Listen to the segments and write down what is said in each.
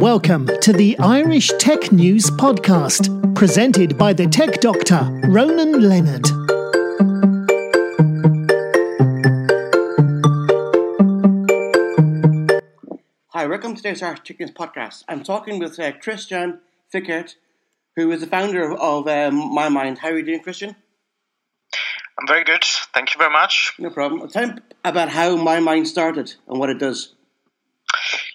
Welcome to the Irish Tech News Podcast, presented by the tech doctor, Ronan Leonard. Hi, welcome to today's Irish Tech News Podcast. I'm talking with uh, Krystian Fikert, who is the founder of, of um, MyMind. How are you doing, Krystian? I'm very good. Thank you very much. No problem. Tell me about how MyMind started and what it does.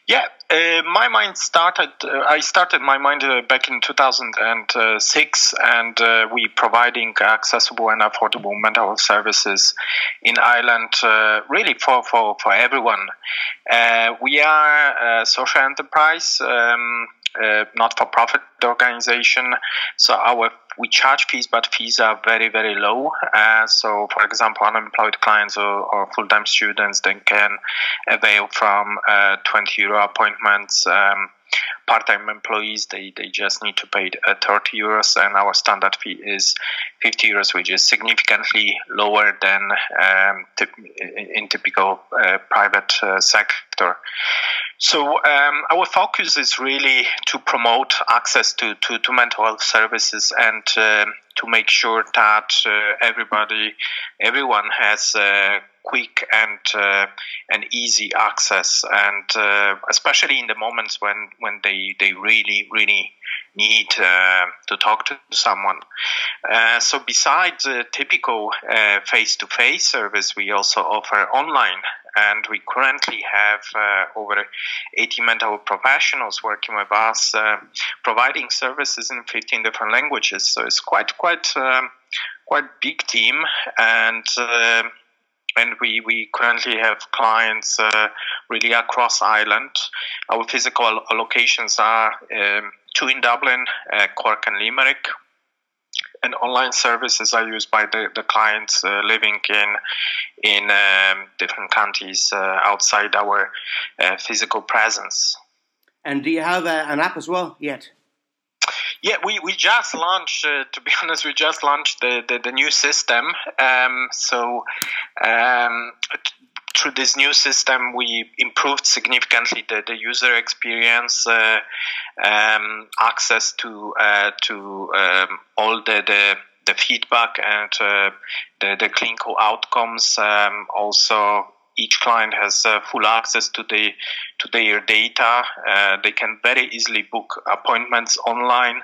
Yeah, uh, MyMind started. Uh, I started MyMind uh, back in 2006, and uh, we providing accessible and affordable mental health services in Ireland, uh, really for for for everyone. Uh, we are a social enterprise. Um, uh, not-for-profit organization. So our we charge fees, but fees are very very low. Uh, so, for example, unemployed clients or, or full-time students then can avail from uh, 20 euro appointments. Um, part-time employees they, they just need to pay uh, 30 euros and our standard fee is 50 euros which is significantly lower than um, in typical uh, private uh, sector so um, our focus is really to promote access to, to, to mental health services and um, to make sure that uh, everybody, everyone has uh, quick and uh, and easy access, and uh, especially in the moments when when they they really really need uh, to talk to someone. Uh, so besides the typical face to face service, we also offer online and we currently have uh, over 80 mental health professionals working with us, uh, providing services in 15 different languages. So it's quite quite um, quite big team, and uh, and we, we currently have clients uh, really across Ireland. Our physical locations are um, two in Dublin, uh, Cork, and Limerick and online services are used by the, the clients uh, living in in um, different countries uh, outside our uh, physical presence. And do you have uh, an app as well yet? Yeah, we, we just launched. Uh, to be honest, we just launched the the, the new system. Um, so um, through this new system, we improved significantly the, the user experience, uh, um, access to uh, to um, all the, the the feedback and uh, the the clinical outcomes. Um, also, each client has uh, full access to the to their data. Uh, they can very easily book appointments online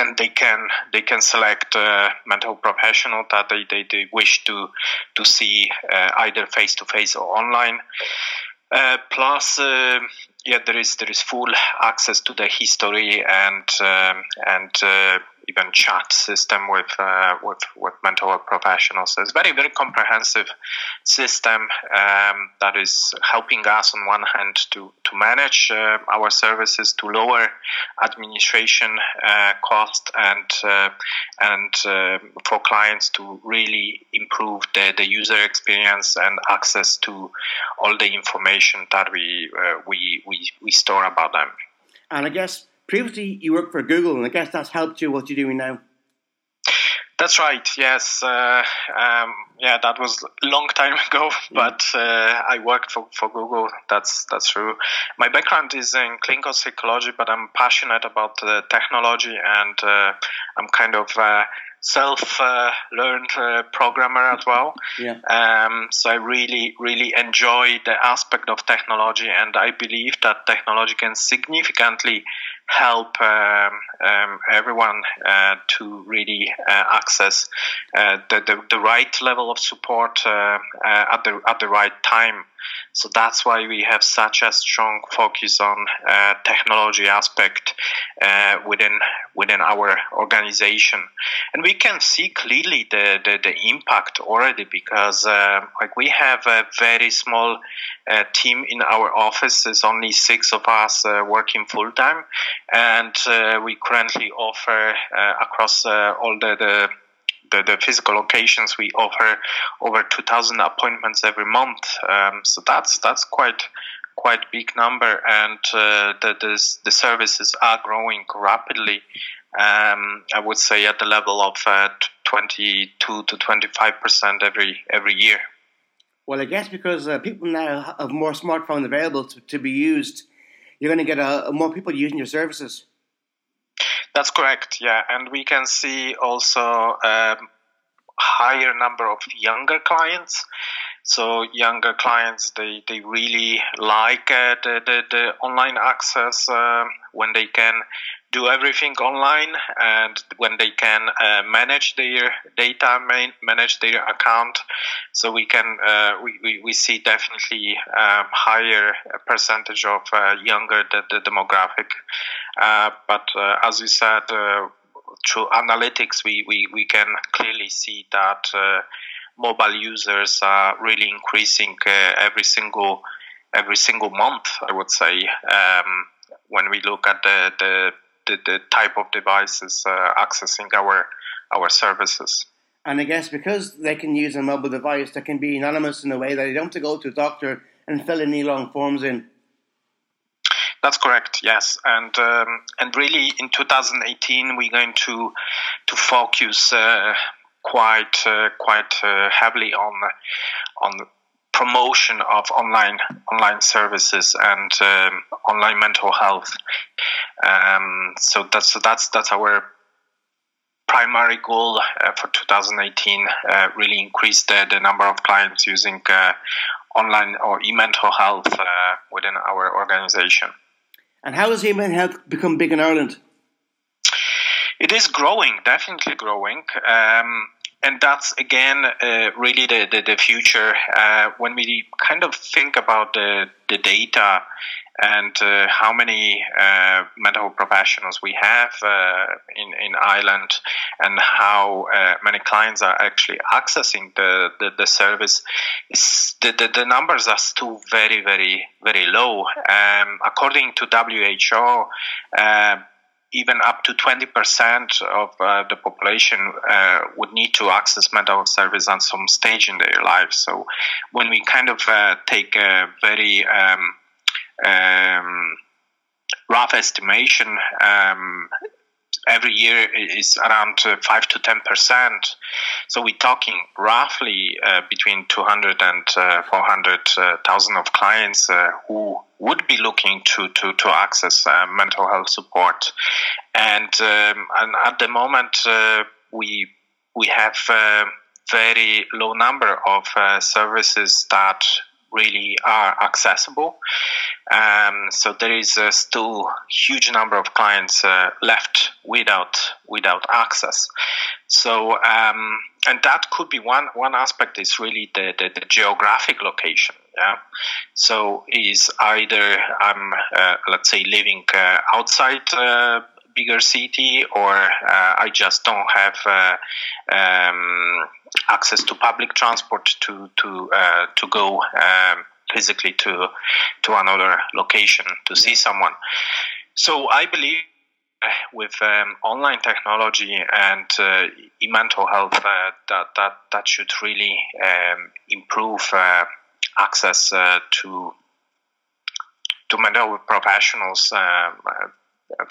and they can they can select a mental professional that they, they, they wish to to see uh, either face to face or online. Uh, plus, uh, yeah, there is there is full access to the history and um, and uh, even chat system with uh, with with mental health professionals. So it's very very comprehensive system um, that is helping us on one hand to to manage uh, our services to lower administration uh, cost and uh, and uh, for clients to really improve the, the user experience and access to all the information that we uh, we, we we store about them. And I guess previously you worked for Google, and I guess that's helped you what you're doing now. That's right. Yes. Uh, um, yeah, that was a long time ago, but uh, I worked for, for Google. That's that's true. My background is in clinical psychology, but I'm passionate about the technology, and uh, I'm kind of uh, self-learned uh, programmer as well. Yeah. Um, so I really, really enjoy the aspect of technology, and I believe that technology can significantly help um, um, everyone uh, to really uh, access uh, the, the, the right level of support uh, uh, at the at the right time. So that's why we have such a strong focus on uh, technology aspect uh, within within our organization, and we can see clearly the the, the impact already because uh, like we have a very small uh, team in our office. There's only six of us uh, working full time, and uh, we currently offer across all the, the the, the physical locations we offer over 2,000 appointments every month. Um, so that's that's quite quite big number, and uh, the, the, the services are growing rapidly. Um, I would say at the level of uh, 22 to 25 percent every every year. Well, I guess because uh, people now have more smartphones available to, to be used, you're going to get a, more people using your services. That's correct. Yeah, and we can see also a um, higher number of younger clients. So younger clients, they, they really like uh, the, the, the online access uh, when they can do everything online and when they can uh, manage their data, manage their account. So we can uh, we, we, we, see definitely um, higher percentage of uh, younger the, the demographic. Uh, but uh, as we said, uh, through analytics, we, we, we can clearly see that mobile users are really increasing every single every single month. I would say. Um, when we look at the, the the, the type of devices uh, accessing our our services. And I guess because they can use a mobile device that can be anonymous in a way that they don't have to go to a doctor and fill any long forms in. That's correct. Yes, and um, and really in 2018 we're going to to focus uh, quite uh, quite uh, heavily on on promotion of online online services and um, online mental health. Um, so that's that's that's our primary goal uh, for 2018. Uh, really increase the, the number of clients using uh, online or e-mental health uh, within our organization. And how has e-mental health become big in Ireland? It is growing, definitely growing. Um, and that's again uh, really the, the, the future uh, when we kind of think about the, the data and uh, how many uh, mental professionals we have uh, in, in Ireland and how uh, many clients are actually accessing the, the, the service, the, the, the, numbers are still very, very, very low. Um, according to WHO, even up to 20% of uh, the population uh, would need to access mental health service at some stage in their lives. So when we kind of uh, take a very um, um, rough estimation, um, every year is around uh, 5 to 10 percent. So we're talking roughly uh, between 200 and uh, 400,000 of clients uh, who would be looking to, to, to access uh, mental health support. And, um, and at the moment, uh, we, we have a very low number of services that really are accessible. Um, so there is uh, still huge number of clients uh, left without without access. So um, and that could be one one aspect is really the, the, the geographic location. Yeah. So is either I'm uh, let's say living uh, outside uh, bigger city or uh, I just don't have uh, um, access to public transport to to uh, to go um, physically to to another location to see someone. So I believe with um, online technology and uh, mental health uh, that that that should really um, improve uh, access uh, to to mental health professionals um,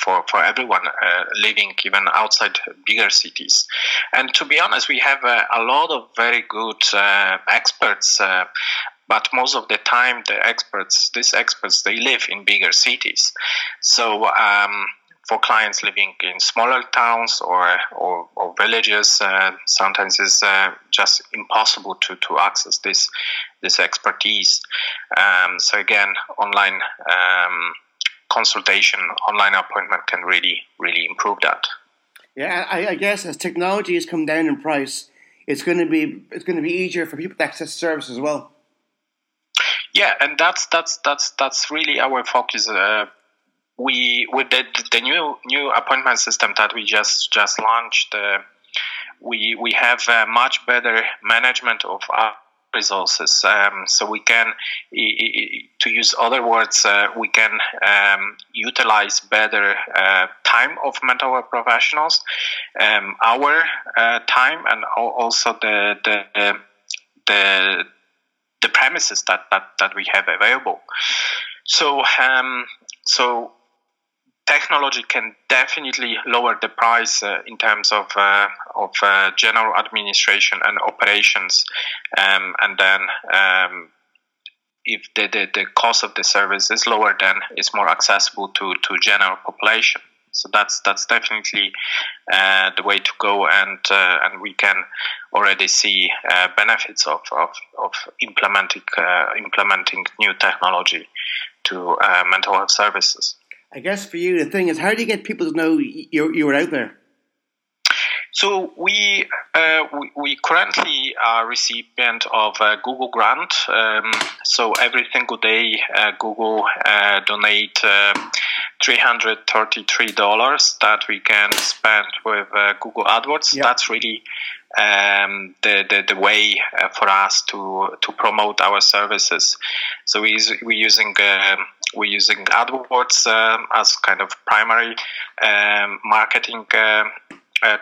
for, for everyone uh, living even outside bigger cities. And to be honest, we have uh, a lot of very good uh, experts. Uh, but most of the time, the experts, these experts, they live in bigger cities. So um, for clients living in smaller towns or or, or villages, uh, sometimes it's uh, just impossible to, to access this this expertise. Um, so again, online um, consultation, online appointment can really, really improve that. Yeah, I, I, guess as technology has come down in price, it's going to be it's going to be easier for people to access service as well. Yeah, and that's that's that's that's really our focus. Uh, we with the the new new appointment system that we just just launched, uh, we we have a much better management of our resources. Um, so we can, to use other words, uh, we can um, utilize better uh, time of mental health professionals, um, our uh, time, and also the the the, the premises that, that, that we have available. So um, so technology can definitely lower the price uh, in terms of uh, of uh, general administration and operations, um, and then um, if the, the, the cost of the service is lower, then it's more accessible to, to general population. So that's that's definitely uh, the way to go, and uh, and we can already see uh, benefits of, of, of implementing implementing new technology to mental health services. I guess for you, the thing is, how do you get people to know you you were out there? So we, uh, we, we currently are recipient of a Google grant. Um, so every single day, uh, Google uh, donate um, three hundred thirty-three dollars that we can spend with uh, Google AdWords. Yep. That's really um, the, the, the way uh, for us to to promote our services. So we we're using uh, we're using AdWords um, as kind of primary um, marketing uh,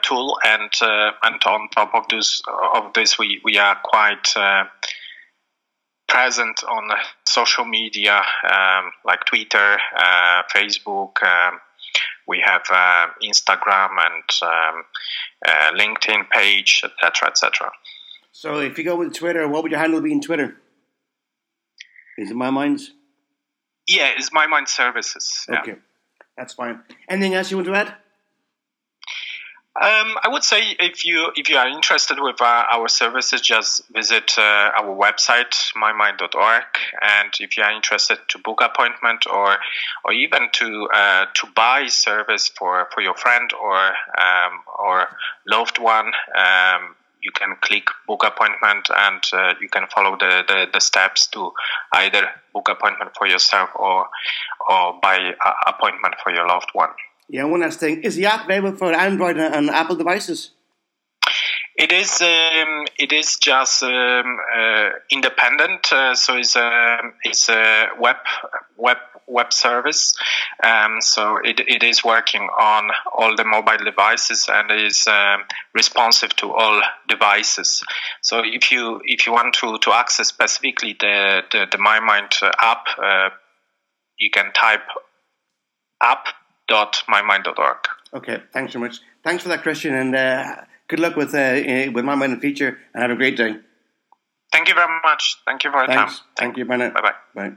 tool, and uh, and on top of this of this, we we are quite uh, present on social media um, like Twitter, uh, Facebook. Um, we have uh, Instagram and um, uh, LinkedIn page, etc., etc. So, if you go with Twitter, what would your handle be in Twitter? Is it my mind's? Yeah, it's my mind services. Okay, that's fine. Anything else you want to add? Um, I would say if you if you are interested with uh, our services, just visit uh, our website mymind.org, and if you are interested to book appointment or or even to uh, to buy service for, for your friend or um, or loved one, um, you can click book appointment and uh, you can follow the, the, the, steps to either book appointment for yourself or or buy appointment for your loved one. Yeah, one last thing. Is the app available for Android and Apple devices? It is. Um, it is just um, uh, independent. Uh, so it's a it's a web web web service. Um, so it, it is working on all the mobile devices and is um, responsive to all devices. So if you if you want to, to access specifically the the, the MyMind app, uh, you can type app mymind.org. Okay, thanks so much. Thanks for that, Krystian, and uh, good luck with uh, with MyMind in the future, and have a great day. Thank you very much. Thank you for your thanks. time. Thank you. Bye now. Bye-bye. Bye.